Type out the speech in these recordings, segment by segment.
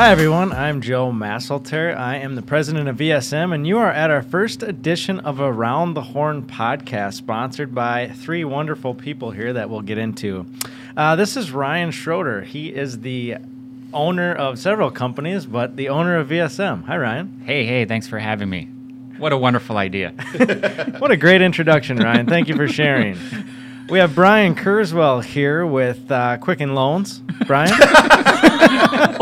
Hi, everyone. I'm Joe Masselter. I am the president of VSM, and you are at our first edition of Around the Horn podcast, sponsored by three wonderful people here that we'll get into. Uh, this is Ryan Schroeder. He is the owner of several companies, but the owner of VSM. Hi, Ryan. Hey, hey, thanks for having me. What a wonderful idea. What a great introduction, Ryan. Thank you for sharing. We have Brian Kurzweil here with uh, Quicken Loans. Brian?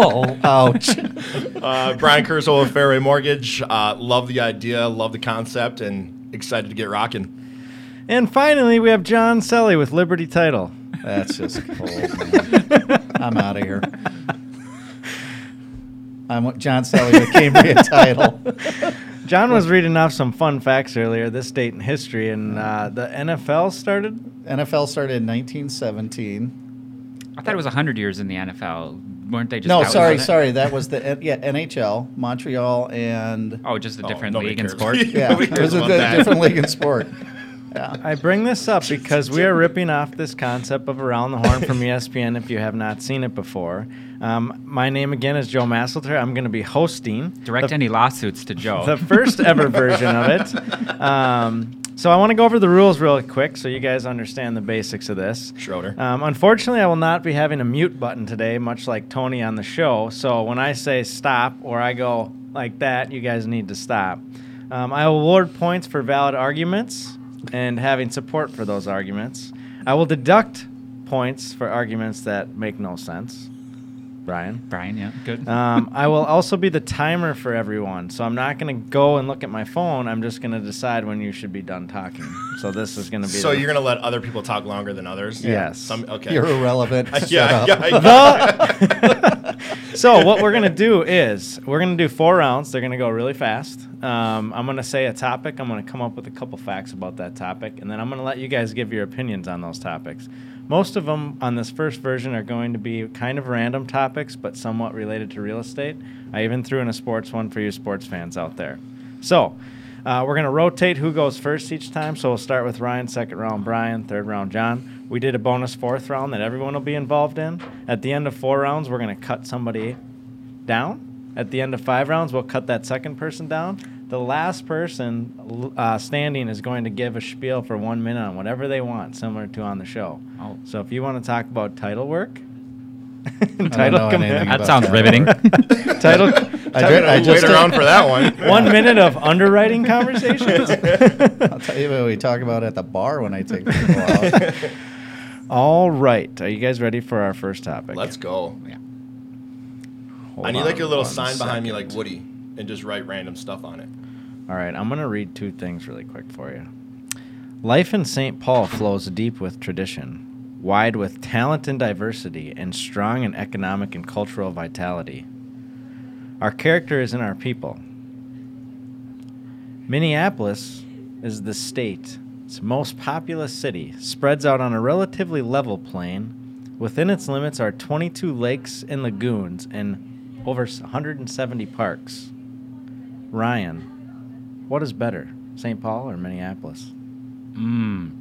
Oh, ouch. Uh, Brian Kurzweil with Fairway Mortgage. Uh, love the idea, love the concept, and excited to get rocking. and finally, we have John Selly with Liberty Title. That's just cold, man. I'm out of here. I'm John Sally with Cambria Title. John was reading off some fun facts earlier, this date in history, and uh, the NFL started. NFL started in 1917. I thought it was 100 years in the NFL. Weren't they just No, that sorry, sorry. That was the yeah NHL, Montreal, and Oh, just a Oh, different nobody league and sport. yeah, it was a about di- different league and sport. Yeah. I bring this up because we are ripping off this concept of Around the Horn from ESPN if you have not seen it before. Um, my name again is Joe Masselter. I'm going to be hosting Direct the, any lawsuits to Joe. the first ever version of it. Um, so I want to go over the rules real quick so you guys understand the basics of this. Schroeder. Um, unfortunately, I will not be having a mute button today, much like Tony on the show. So when I say stop or I go like that, you guys need to stop. Um, I will award points for valid arguments and having support for those arguments. I will deduct points for arguments that make no sense. Brian. Brian, yeah, good. Um, I will also be the timer for everyone, so I'm not going to go and look at my phone. I'm just going to decide when you should be done talking. So this is going to be. So the- you're gonna let other people talk longer than others? Yes. Some, okay. You're irrelevant. Yeah, yeah, so what we're gonna do is we're gonna do four rounds. They're gonna go really fast. Um, I'm gonna say a topic. I'm gonna come up with a couple facts about that topic, and then I'm gonna let you guys give your opinions on those topics. Most of them on this first version are going to be kind of random topics, but somewhat related to real estate. I even threw in a sports one for you sports fans out there. So. Uh, we're going to rotate who goes first each time. So we'll start with Ryan, second round Brian, third round John. We did a bonus fourth round that everyone will be involved in. At the end of four rounds, we're going to cut somebody down. At the end of five rounds, we'll cut that second person down. The last person uh, standing is going to give a spiel for one minute on whatever they want, similar to on the show. Oh. So if you want to talk about title work, title anything command, that sounds that. riveting. title. I, I'm did, gonna I wait just around for that one. One minute of underwriting conversations. I'll tell you what we talk about at the bar when I take people out. All right. Are you guys ready for our first topic? Let's go. yeah. Hold I need on like a little one sign behind me, like. Woody, and just write random stuff on it. All right. I'm going to read two things really quick for you. Life in St. Paul flows deep with tradition, wide with talent and diversity, and strong in economic and cultural vitality. Our character is in our people. Minneapolis is the state's most populous city, spreads out on a relatively level plain. Within its limits are 22 lakes and lagoons and over 170 parks. Ryan, what is better, St. Paul or Minneapolis? Mm.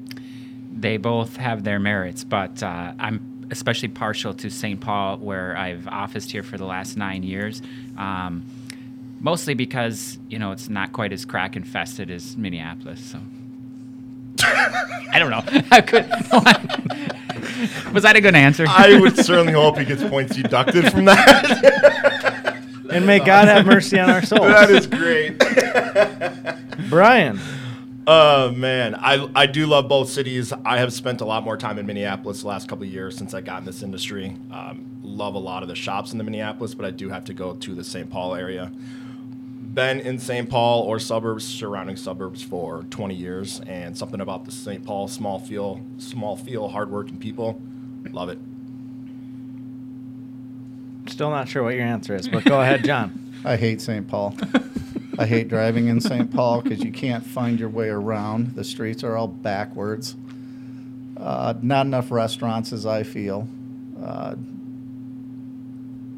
They both have their merits, but uh, I'm especially partial to St. Paul, where I've officed here for the last nine years. Um, mostly because you know it's not quite as crack infested as Minneapolis. So I don't know. I could. Was that a good answer? I would certainly hope he gets points deducted from that. And may God have mercy on our souls. that is great. Brian, Oh man, I I do love both cities. I have spent a lot more time in Minneapolis the last couple of years since I got in this industry. Um, love a lot of the shops in the Minneapolis, but I do have to go to the St. Paul area. Been in St. Paul or suburbs, surrounding suburbs for 20 years, and something about the St. Paul small feel, small feel, hardworking people, love it. Still not sure what your answer is, but go ahead, John. I hate St. Paul. I hate driving in St. Paul because you can't find your way around. The streets are all backwards. Uh, not enough restaurants, as I feel. Uh,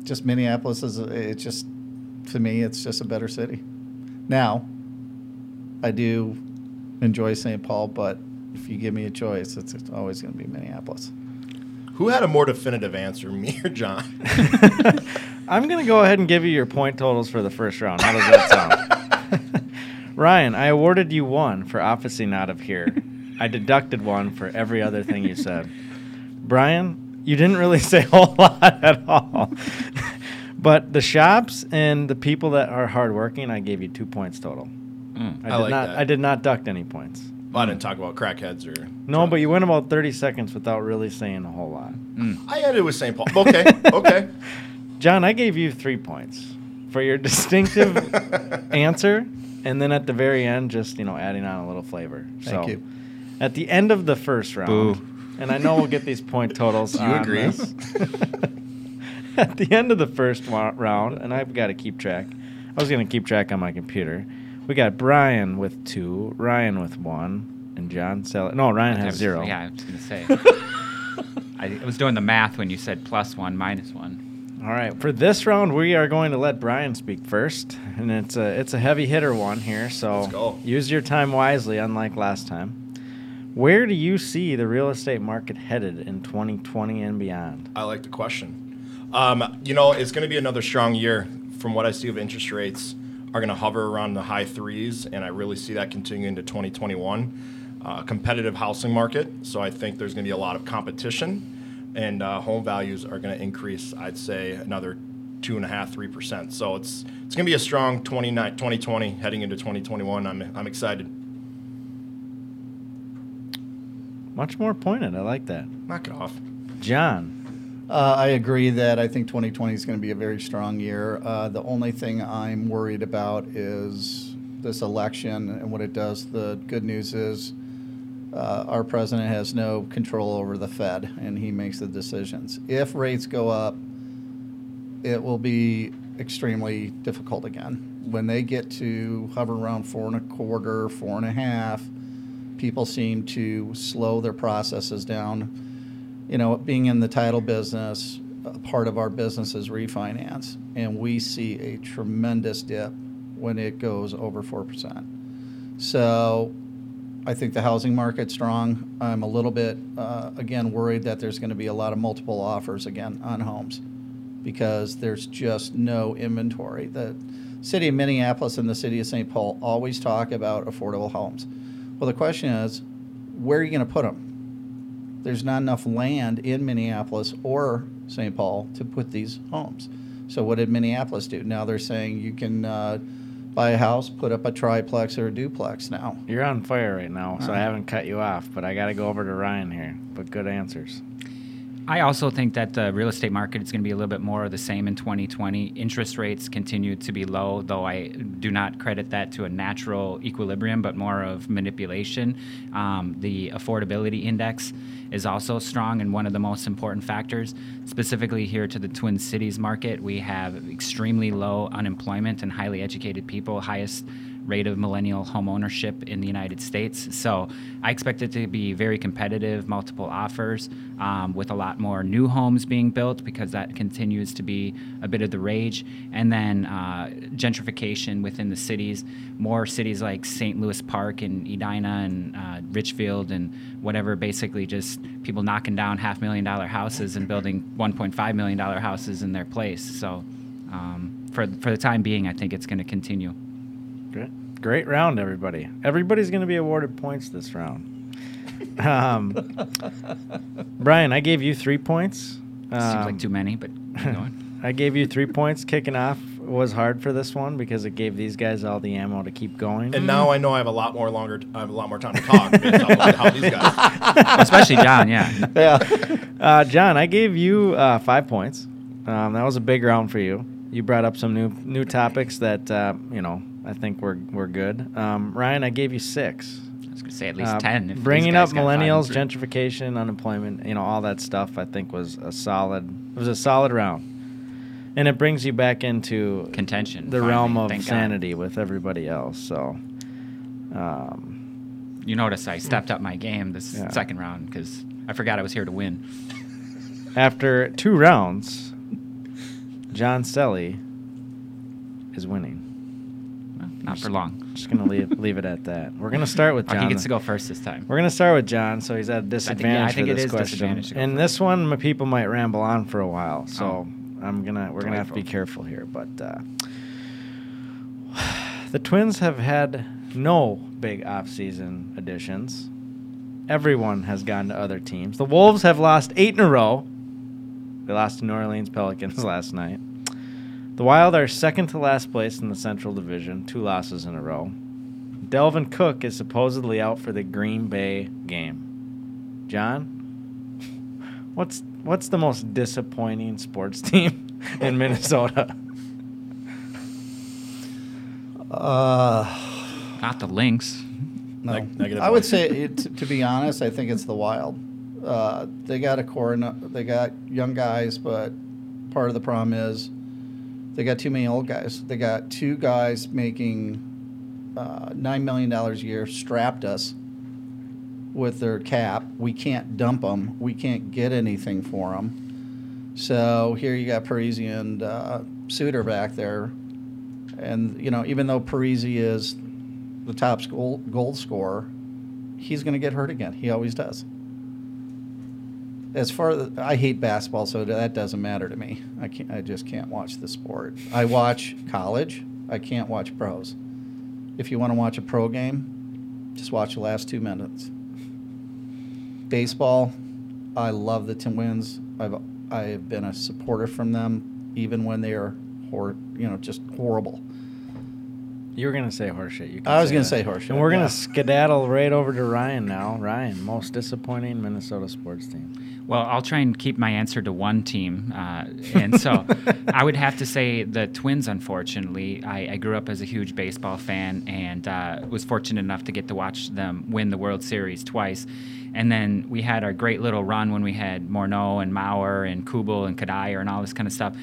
just Minneapolis is, it's just, to me, it's just a better city. Now, I do enjoy St. Paul, but if you give me a choice, it's, it's always going to be Minneapolis. Who had a more definitive answer, me or John? I'm going to go ahead and give you your point totals for the first round. How does that sound? Ryan, I awarded you one for officing out of here. I deducted one for every other thing you said. Brian, you didn't really say a whole lot at all. but the shops and the people that are hardworking, I gave you two points total. Mm. I I did like not. that. I did not duct any points. I didn't talk about crackheads or. No, but you went about 30 seconds without really saying a whole lot. Mm. I ended with St. Paul. Okay, okay. John, I gave you three points for your distinctive answer, and then at the very end, just you know, adding on a little flavor. Thank so, you. At the end of the first round, Boo. and I know we'll get these point totals. Do you on agree? this. at the end of the first wa- round, and I've got to keep track. I was going to keep track on my computer. We got Brian with two, Ryan with one, and John Sell. No, Ryan I has was- zero. Yeah, I was gonna say. I was doing the math when you said plus one, minus one. All right, for this round, we are going to let Brian speak first, and it's a it's a heavy hitter one here. So Let's go. use your time wisely, unlike last time. Where do you see the real estate market headed in 2020 and beyond? I like the question. Um, you know, it's going to be another strong year. From what I see of interest rates, are going to hover around the high threes, and I really see that continuing to 2021. Uh, competitive housing market, so I think there's going to be a lot of competition, and uh, home values are going to increase. I'd say another two and a half, three percent. So it's it's going to be a strong 2020 heading into 2021. I'm I'm excited. Much more pointed. I like that. Knock it off. John, Uh, I agree that I think 2020 is going to be a very strong year. Uh, the only thing I'm worried about is this election and what it does. The good news is uh, our president has no control over the Fed, and he makes the decisions. If rates go up, it will be extremely difficult again. When they get to hover around four and a quarter, four and a half, people seem to slow their processes down you know, being in the title business, part of our business is refinance, and we see a tremendous dip when it goes over 4%. So I think the housing market's strong. I'm a little bit, uh, again, worried that there's going to be a lot of multiple offers again on homes because there's just no inventory. The city of Minneapolis and the city of St. Paul always talk about affordable homes. Well, the question is, where are you going to put them? There's not enough land in Minneapolis or St. Paul to put these homes. So what did Minneapolis do? Now they're saying you can uh, buy a house, put up a triplex or a duplex now. you're on fire right now, so I Uh. haven't cut you off, but I got to go over to Ryan here. But good answers. I also think that the real estate market is going to be a little bit more of the same in 2020. Interest rates continue to be low, though I do not credit that to a natural equilibrium, but more of manipulation. Um, the affordability index is also strong and one of the most important factors. Specifically, here to the Twin Cities market, we have extremely low unemployment and highly educated people, highest rate of millennial home ownership in the United States. So I expect it to be very competitive, multiple offers, um, with a lot more new homes being built because that continues to be a bit of the rage. And then uh, gentrification within the cities, more cities like St. Louis Park and Edina and uh, Richfield and whatever, basically just people knocking down half million dollar houses and building 1.5 million dollar houses in their place. So um, for, for the time being, I think it's going to continue. Great, great round, everybody. Everybody's going to be awarded points this round. Um, Brian, I gave you three points. Seems Um, like too many, but going. I gave you three points. Kicking off was hard for this one because it gave these guys all the ammo to keep going. And now I know I have a lot more longer. I have a lot more time to talk based on how these guys. Especially John, yeah. Yeah. Uh, John, I gave you uh, five points. Um, that was a big round for you. You brought up some new new topics that uh, you know I think we're we're good. Um, Ryan, I gave you six. I was going to say at least Uh, 10. If bringing up guys got five and millennials, gentrification, unemployment, you know, all that stuff. I think was a solid. It was a solid round, and it brings you back into Contention, the finally, realm of thank God. sanity with everybody else. So, um, You notice I stepped up my game this Yeah. second round because I forgot I was here to win. after two rounds, John Stelly is winning. Not for long. Just gonna leave leave it at that. We're gonna start with Oh, John. he gets to go first this time. We're gonna start with John, so he's at a yeah, I disadvantage think for this is question. disadvantage to go And this one, my people might ramble on for a while. So, I'm gonna we're gonna have to be careful here, but uh, the Twins have had no big offseason additions. Everyone has gone to other teams. The Wolves have lost eight in a row. They lost to New Orleans Pelicans last night. The Wild are second to last place in the Central Division, two losses in a row. Dalvin Cook is supposedly out for the Green Bay game. John, what's what's the most disappointing sports team in Minnesota? Uh, Not the Lynx. no. Neg- negative I would say, it, to be honest, I think it's the Wild. Uh, they got a core, no- they got young guys, but part of the problem is they got too many old guys. They got two guys making uh, nine million dollars a year, strapped us with their cap. We can't dump them. We can't get anything for them. So here you got Parise and uh, Suter back there, and you know even though Parise is the top goal, goal scorer, he's going to get hurt again. He always does. As far as I hate basketball, so that doesn't matter to me. I can't. I just can't watch the sport. I watch college. I can't watch pros. If you want to watch a pro game, just watch the last two minutes. Baseball, I love the Twins. I've I've been a supporter from them, even when they are, hor- you know, just horrible. You were gonna say horseshit. You I was gonna that. say horseshit, And we're gonna skedaddle right over to Ryan now. Ryan, most disappointing Minnesota sports team. Well, I'll try and keep my answer to one team. Uh, and so I would have to say the Twins, unfortunately. I, I grew up as a huge baseball fan and uh, was fortunate enough to get to watch them win the World Series twice. And then we had our great little run when we had Morneau and Mauer and Kubel and Cuddyer and all this kind of stuff.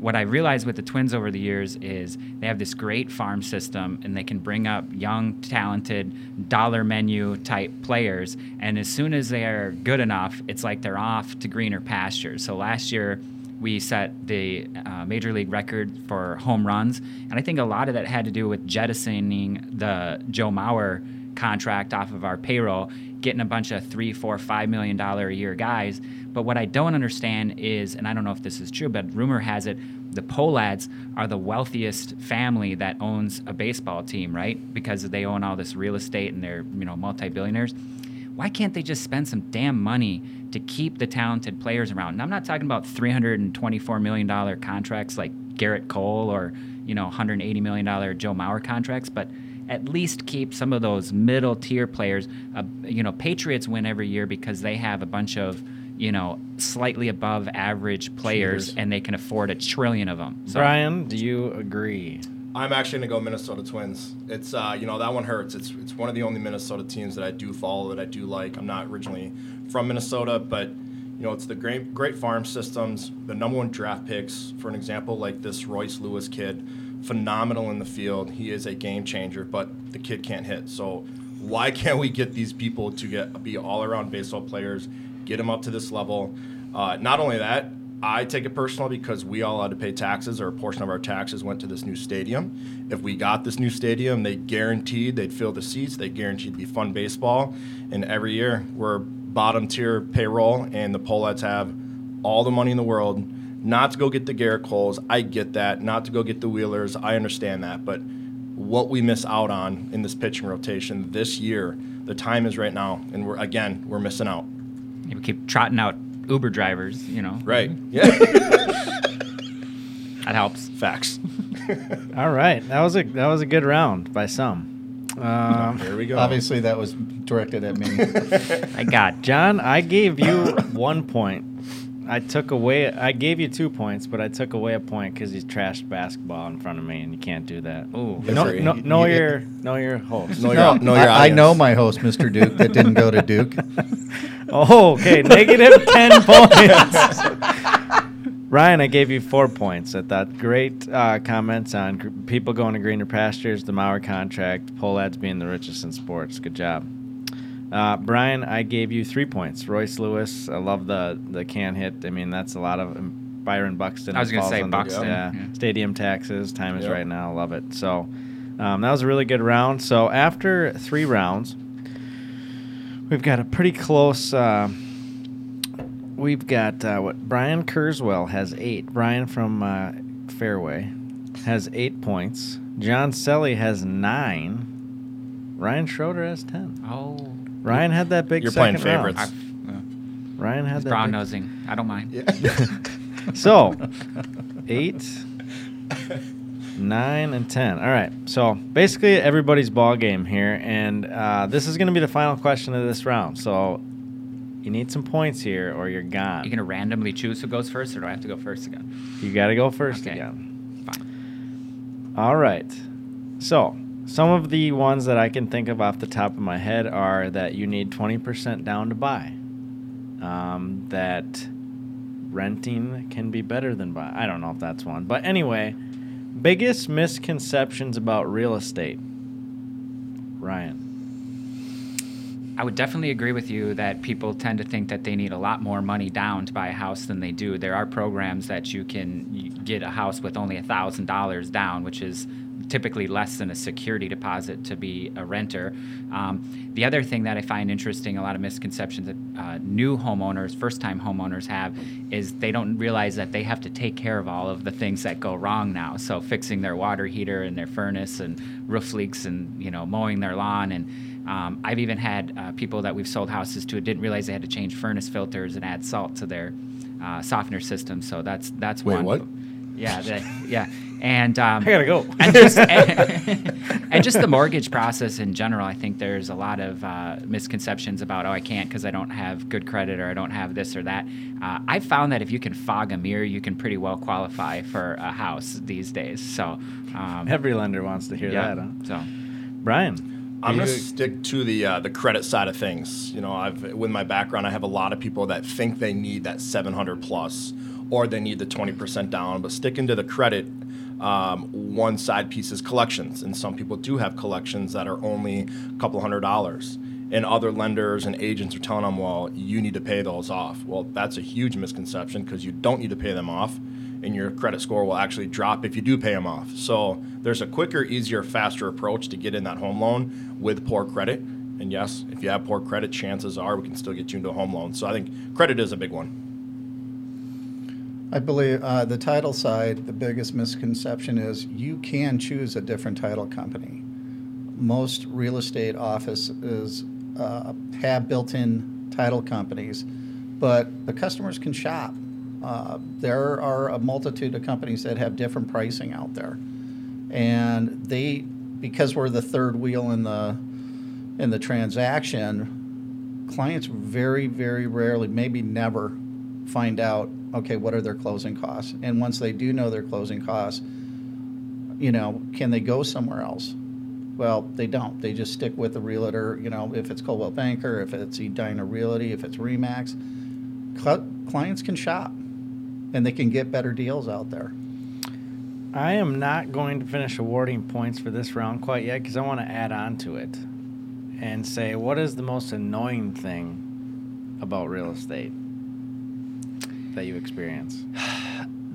What I realized with the Twins over the years is they have this great farm system and they can bring up young, talented, dollar menu type players. And as soon as they are good enough, it's like they're off to greener pastures. So last year, we set the uh, major league record for home runs. And I think a lot of that had to do with jettisoning the Joe Mauer contract off of our payroll, getting a bunch of three, four, five million dollar a year guys. But what I don't understand is, and I don't know if this is true, but rumor has it, the Pohlads are the wealthiest family that owns a baseball team, right? Because they own all this real estate and they're, you know, multi-billionaires. Why can't they just spend some damn money to keep the talented players around? And I'm not talking about $324 million contracts like Gerrit Cole or, you know, $180 million Joe Mauer contracts, but at least keep some of those middle tier players. Uh, you know, Patriots win every year because they have a bunch of, you know, slightly above average players Cheaters. and they can afford a trillion of them. So, Brian, do you agree? I'm actually gonna go Minnesota Twins. It's uh, you know that one hurts. It's it's one of the only Minnesota teams that I do follow that I do like. I'm not originally from Minnesota, but you know it's the great great farm systems, the number one draft picks. For an example, like this Royce Lewis kid, phenomenal in the field. He is a game changer, but the kid can't hit. So why can't we get these people to get be all around baseball players, get them up to this level? Uh, not only that, I take it personal because we all had to pay taxes, or a portion of our taxes went to this new stadium. If we got this new stadium, they guaranteed they'd fill the seats, they guaranteed to be fun baseball. And every year, we're bottom tier payroll, and the Pohlads have all the money in the world not to go get the Gerrit Coles. I get that. Not to go get the Wheelers. I understand that. But what we miss out on in this pitching rotation this year, the time is right now. And we're, again, we're missing out. we keep trotting out Uber drivers, you know. Right. Yeah. That helps. Facts. All right, that was a that was a good round by some. Um, There we go. Obviously, that was directed at me. I got John, I gave you one point. I took away. I gave you two points, but I took away a point because you trashed basketball in front of me, and you can't do that. Ooh. no, Different. no, know You- your know your host. Know no, your- know your I, I know my host, Mr. Duke, that didn't go to Duke. Oh, okay. Negative 10 points. Ryan, I gave you four points. I thought great uh, comments on gr- people going to greener pastures, the Mauer contract, Pohlads being the richest in sports. Good job. Uh, Brian, I gave you three points. Royce Lewis, I love the, the can hit. I mean, that's a lot of um, Byron Buxton. I was gonna say under- Buxton, Yeah. yeah. Stadium taxes. Time is Yep. right now. Love it. So um, that was a really good round. So after three rounds, we've got a pretty close. Uh, we've got uh, what Brian Kurzweil has eight. Brian from uh, Fairway has eight points. John Selly has nine. Ryan Schroeder has ten. Oh, Ryan had that big. You're playing second round. favorites. I've, Ryan had it's that. brown big- nosing. I don't mind. Yeah. So, eight, nine, and ten. All right. So basically, everybody's ball game here, and uh, this is going to be the final question of this round. So you need some points here, or you're gone. You're gonna randomly choose who goes first, or do I have to go first again? You got to go first Okay. again. Fine. All right. So, some of the ones that I can think of off the top of my head are that you need 20% down to buy. Um, that renting can be better than buy. I don't know if that's one. But anyway, biggest misconceptions about real estate. Ryan. I would definitely agree with you that people tend to think that they need a lot more money down to buy a house than they do. There are programs that you can get a house with only $1,000 down, which is typically less than a security deposit to be a renter. Um, the other thing that I find interesting, a lot of misconceptions that uh, new homeowners, first time homeowners have, is they don't realize that they have to take care of all of the things that go wrong now. So fixing their water heater and their furnace and roof leaks and you know mowing their lawn and um, I've even had uh, people that we've sold houses to didn't realize they had to change furnace filters and add salt to their uh, softener system. So that's that's Wait, one. what? Yeah, the, yeah, and um, I gotta go. and just and, just the mortgage process in general. I think there's a lot of uh, misconceptions about oh I can't because I don't have good credit or I don't have this or that. Uh, I've found that if you can fog a mirror, you can pretty well qualify for a house these days. So um, Every lender wants to hear yeah, that, huh? so. Brian. I'm gonna stick to the uh, the credit side of things. You know, I've with my background, I have a lot of people that think they need that 700 plus, or they need the 20% down. But sticking to the credit, um, one side piece is collections, and some people do have collections that are only a couple hundred dollars. And other lenders and agents are telling them, well, you need to pay those off. Well, that's a huge misconception because you don't need to pay them off and your credit score will actually drop if you do pay them off. So there's a quicker, easier, faster approach to get in that home loan with poor credit. And yes, if you have poor credit, chances are we can still get you into a home loan. So I think credit is a big one. I believe uh, the title side, the biggest misconception is you can choose a different title company. Most real estate offices uh, have built in title companies, but the customers can shop. Uh, there are a multitude of companies that have different pricing out there. And they, because we're the third wheel in the in the transaction, clients very, very rarely, maybe never, find out okay what are their closing costs? And once they do know their closing costs you know can they go somewhere else? Well they don't. They just stick with the realtor you know if it's coldwell banker if it's edina realty if it's remax Cl- clients can shop and they can get better deals out there. I am not going to finish awarding points for this round quite yet because I want to add on to it and say what is the most annoying thing about real estate that you experience?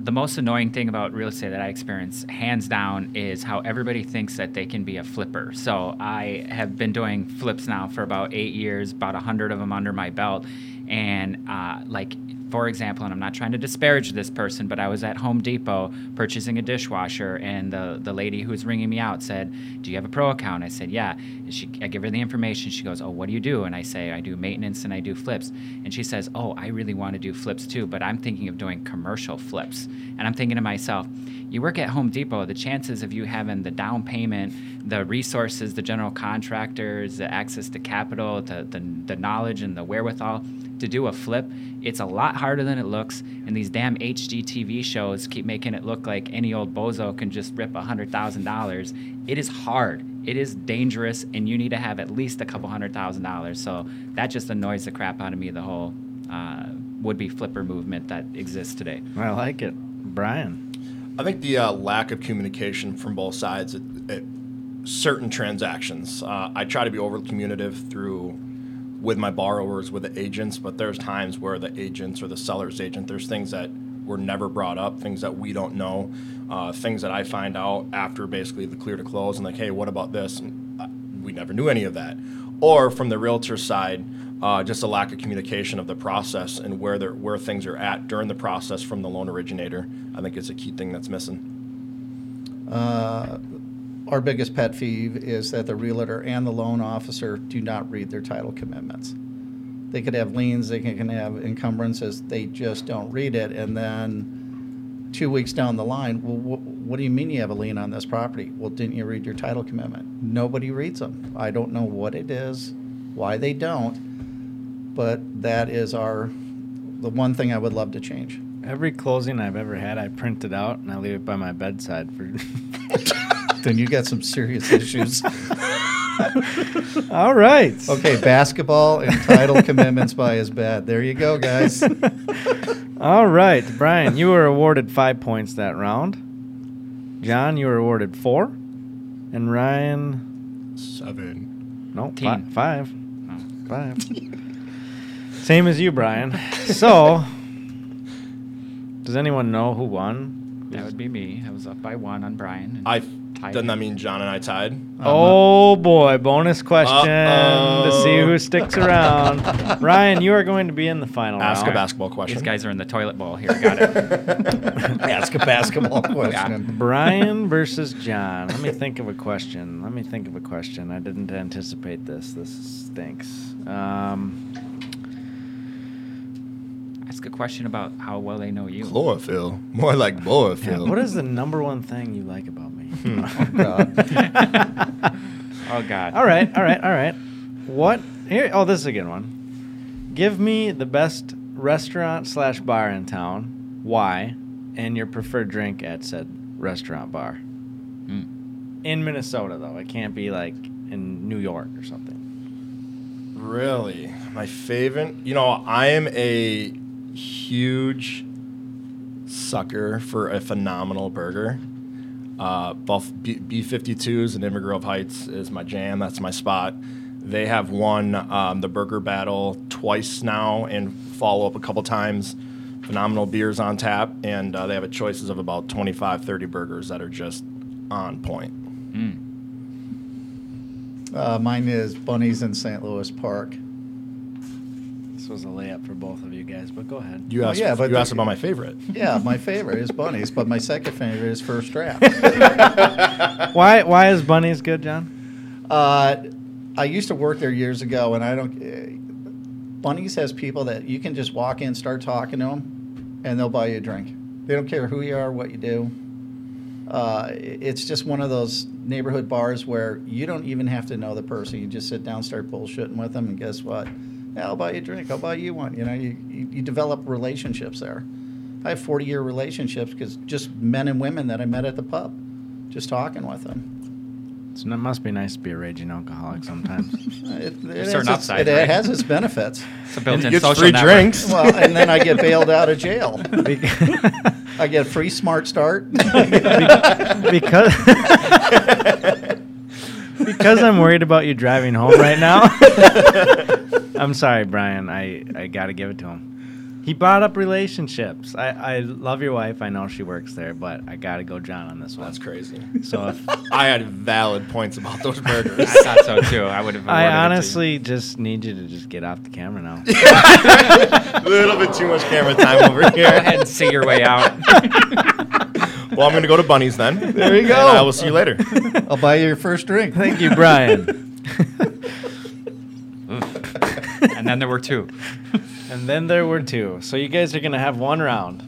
the most annoying thing about real estate that I experience, hands down, is how everybody thinks that they can be a flipper. So I have been doing flips now for about eight years, about a hundred of them under my belt, and uh, like. For example, and I'm not trying to disparage this person, but I was at Home Depot purchasing a dishwasher, and the, the lady who was ringing me out said, "Do you have a pro account?" I said, "Yeah." And she, I give her the information. She goes, "Oh, what do you do?" And I say, "I do maintenance and I do flips." And she says, "Oh, I really want to do flips too, but I'm thinking of doing commercial flips." And I'm thinking to myself, you work at Home Depot, the chances of you having the down payment, the resources, the general contractors, the access to capital, the, the, the knowledge and the wherewithal to do a flip, it's a lot harder than it looks. And these damn HGTV shows keep making it look like any old bozo can just rip $100,000. It is hard. It is dangerous, and you need to have at least a couple hundred thousand dollars. So that just annoys the crap out of me, the whole uh, would be flipper movement that exists today. I like it. Brian. I think the uh, lack of communication from both sides at, at certain transactions. Uh, I try to be over communicative through with my borrowers, with the agents, but there's times where the agents or the seller's agent, there's things that were never brought up, things that we don't know, uh, things that I find out after basically the clear to close, and like, hey, what about this? And, uh, we never knew any of that. Or from the realtor side, uh, just a lack of communication of the process and where where things are at during the process from the loan originator. I think is a key thing that's missing. Uh, our biggest pet peeve is that the realtor and the loan officer do not read their title commitments. They could have liens, they can can have encumbrances, they just don't read it. And then two weeks down the line, well, wh- what do you mean you have a lien on this property? Well, didn't you read your title commitment? Nobody reads them. I don't know what it is, why they don't, but that is our, the one thing I would love to change. Every closing I've ever had, I print it out and I leave it by my bedside for. Then you got some serious issues. All right. Okay, basketball and title commitments by his bed. There you go, guys. All right, Brian, you were awarded five points that round. John, you were awarded four, and Ryan, Seven. no, Teen. fi- five, oh. five. Same as you, Brian. So, does anyone know who won? That would be me. I was up by one on Brian. and I tied doesn't that mean John and I tied? Oh boy, bonus question to see who sticks around. Ryan, you are going to be in the final Ask a basketball question. These guys are in the toilet bowl here. Got it. Ask a basketball question. Brian versus John. Let me think of a question. Let me think of a question. I didn't anticipate this. This stinks. Um, Ask a question about how well they know you. Chlorophyll, more like yeah, chlorophyll. what is the number one thing you like about me? oh God. Oh God. all right, all right, all right. What? Here. Oh, this is a good one. Give me the best restaurant slash bar in town. Why? And your preferred drink at said restaurant bar. Hmm. In Minnesota, though. It can't be like in New York or something. Really, my favorite. You know, I am a huge sucker for a phenomenal burger. Uh, Buff B fifty twos and Inver Grove Heights is my jam. That's my spot. They have won um, the burger battle twice now and follow up a couple times. Phenomenal beers on tap, and uh, they have a choices of about 25, 30 burgers that are just on point. Mm. Uh, mine is Bunny's in St. Louis Park. This was a layup for both of you guys, but go ahead. You Oh, asked, yeah, but you asked about my favorite. Yeah, my favorite is Bunny's, but my second favorite is First Draft. Why? Why is Bunny's good, John? Uh, I used to work there years ago, and I don't. Uh, Bunny's has people that you can just walk in, start talking to them, and they'll buy you a drink. They don't care who you are, what you do. Uh, it's just one of those neighborhood bars where you don't even have to know the person. You just sit down, start bullshitting with them, and guess what? Yeah, I'll buy you a drink. I'll buy you one. You know, you, you, you develop relationships there. I have 40 year relationships because just men and women that I met at the pub, just talking with them. So it must be nice to be a raging alcoholic sometimes. It, it, has certain its, upsides, it right? has its benefits. It's a And built-in social free network. drinks. Well, and then I get bailed out of jail. I get a free smart start. because because I'm worried about you driving home right now. I'm sorry, Brian. I, I got to give it to him. He brought up relationships. I, I love your wife. I know she works there, but I got to go John on this one. That's crazy. So if, I had valid points about those burgers. I thought so too. I would have. I awarded it to honestly just need you to just get off the camera now. A little bit too much camera time over here. Go ahead and see your way out. Well, I'm going to go to Bunny's then. There you And go. I will see you later. I'll buy you your first drink. Thank you, Brian. and then there were two. And then there were two. So you guys are going to have one round.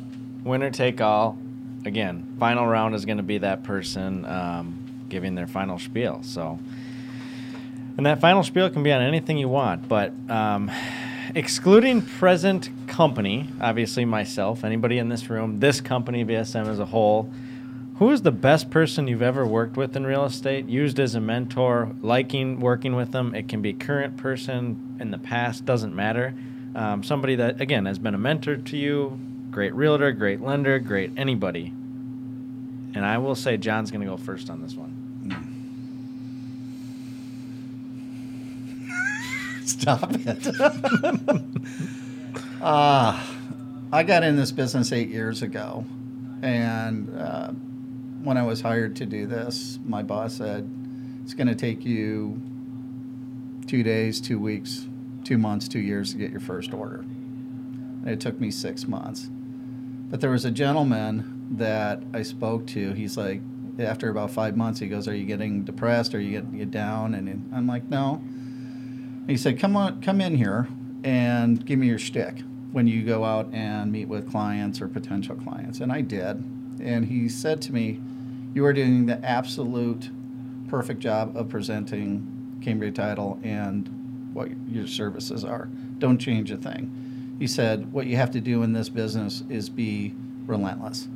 Winner take all. Again, final round is going to be that person um, giving their final spiel. So, and that final spiel can be on anything you want, but um, excluding present company, obviously myself, anybody in this room, this company, VSM as a whole, who is the best person you've ever worked with in real estate, used as a mentor, liking working with them? It can be current person in the past, doesn't matter. Um, somebody that, again, has been a mentor to you, great realtor, great lender, great anybody. And I will say John's going to go first on this one. Stop it. uh, I got in this business eight years ago. And uh, when I was hired to do this, my boss said, it's going to take you two days, two weeks two months, two years to get your first order. And it took me six months. But there was a gentleman that I spoke to. He's like, after about five months, he goes, "Are you getting depressed? Are you getting you down?" And I'm like, "No." He said, "Come on, come in here and give me your shtick when you go out and meet with clients or potential clients." And I did. And he said to me, "You are doing the absolute perfect job of presenting Cambria Title and what your services are. Don't change a thing." He said, "What you have to do in this business is be relentless."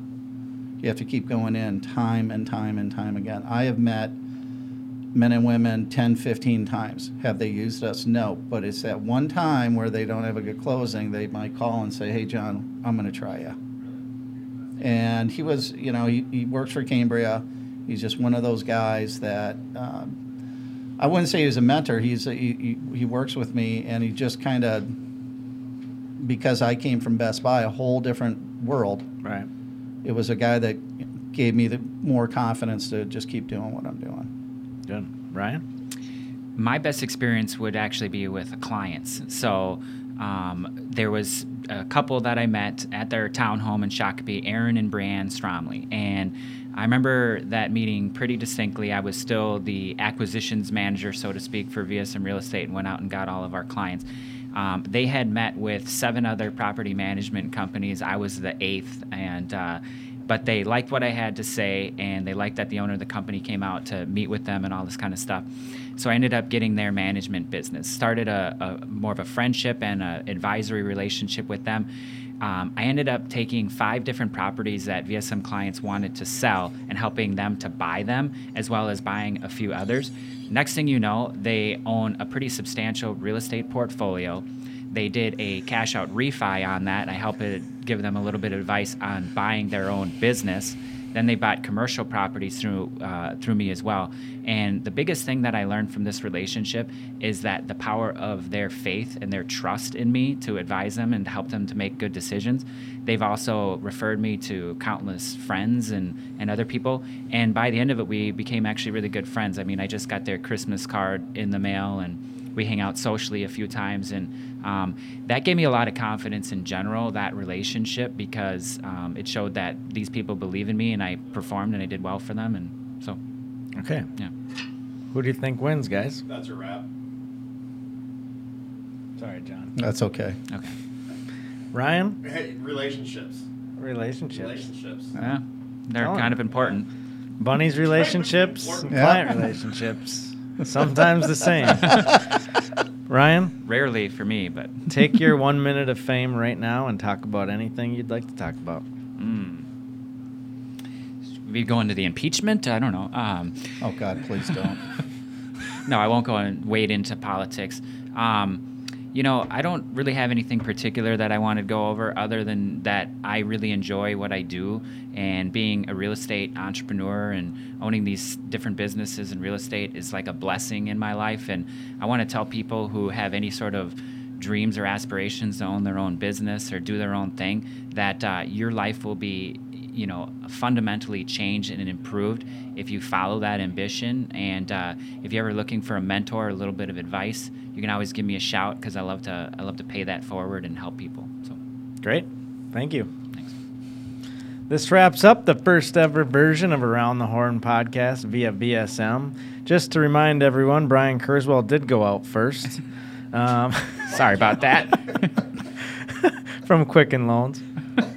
You have to keep going in time and time and time again. I have met men and women 10, 15 times. Have they used us? No. But it's that one time where they don't have a good closing, they might call and say, hey, John, I'm going to try you. And he was, you know, he, he works for Cambria. He's just one of those guys that um, I wouldn't say he's a mentor. He's a, he, he works with me, and he just kind of, because I came from Best Buy, a whole different world Right. it was a guy that gave me the more confidence to just keep doing what I'm doing. Good. Ryan? my best experience would actually be with clients. So um, there was a couple that I met at their townhome in Shakopee, Aaron and Brianne Stromley, and I remember that meeting pretty distinctly. I was still the acquisitions manager, so to speak, for VSM Real Estate, and went out and got all of our clients. Um, they had met with seven other property management companies. I was the eighth, and uh, but they liked what I had to say, and they liked that the owner of the company came out to meet with them and all this kind of stuff. So I ended up getting their management business. Started a, a more of a friendship and an advisory relationship with them. Um, I ended up taking five different properties that VSM clients wanted to sell and helping them to buy them, as well as buying a few others. Next thing you know, they own a pretty substantial real estate portfolio. They did a cash out refi on that. I helped give them a little bit of advice on buying their own business. Then they bought commercial properties through uh, through me as well. And the biggest thing that I learned from this relationship is that the power of their faith and their trust in me to advise them and help them to make good decisions. They've also referred me to countless friends and, and other people. And by the end of it, we became actually really good friends. I mean, I just got their Christmas card in the mail and we hang out socially a few times and um, that gave me a lot of confidence in general that relationship because um, it showed that these people believe in me and i performed and i did well for them and so Okay. yeah Who do you think wins, guys? That's a wrap. Sorry, John. That's okay. okay Ryan? Hey, relationships. Relationships. Relationships. yeah they're Tell kind of important Bunny's relationships, and Yeah. client relationships. Sometimes the same. Ryan, rarely for me but take your one minute of fame right now and talk about anything you'd like to talk about. mm. we go into the impeachment i don't know um, Oh God, please don't. no, I won't go and wade into politics. Um, you know, I don't really have anything particular that I want to go over other than that I really enjoy what I do and being a real estate entrepreneur and owning these different businesses in real estate is like a blessing in my life. And I want to tell people who have any sort of dreams or aspirations to own their own business or do their own thing that uh, your life will be you know fundamentally changed and improved if you follow that ambition and uh, if you're ever looking for a mentor or a little bit of advice you can always give me a shout because i love to i love to pay that forward and help people so Great. Thank you. thanks This wraps up the first ever version of Around the Horn podcast via VSM. Just to remind everyone, Brian Kurzweil did go out first. Um, sorry about that from Quicken Loans.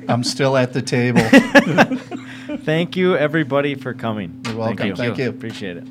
I'm still at the table. Thank you, everybody, for coming. You're welcome. Thank you. Appreciate it.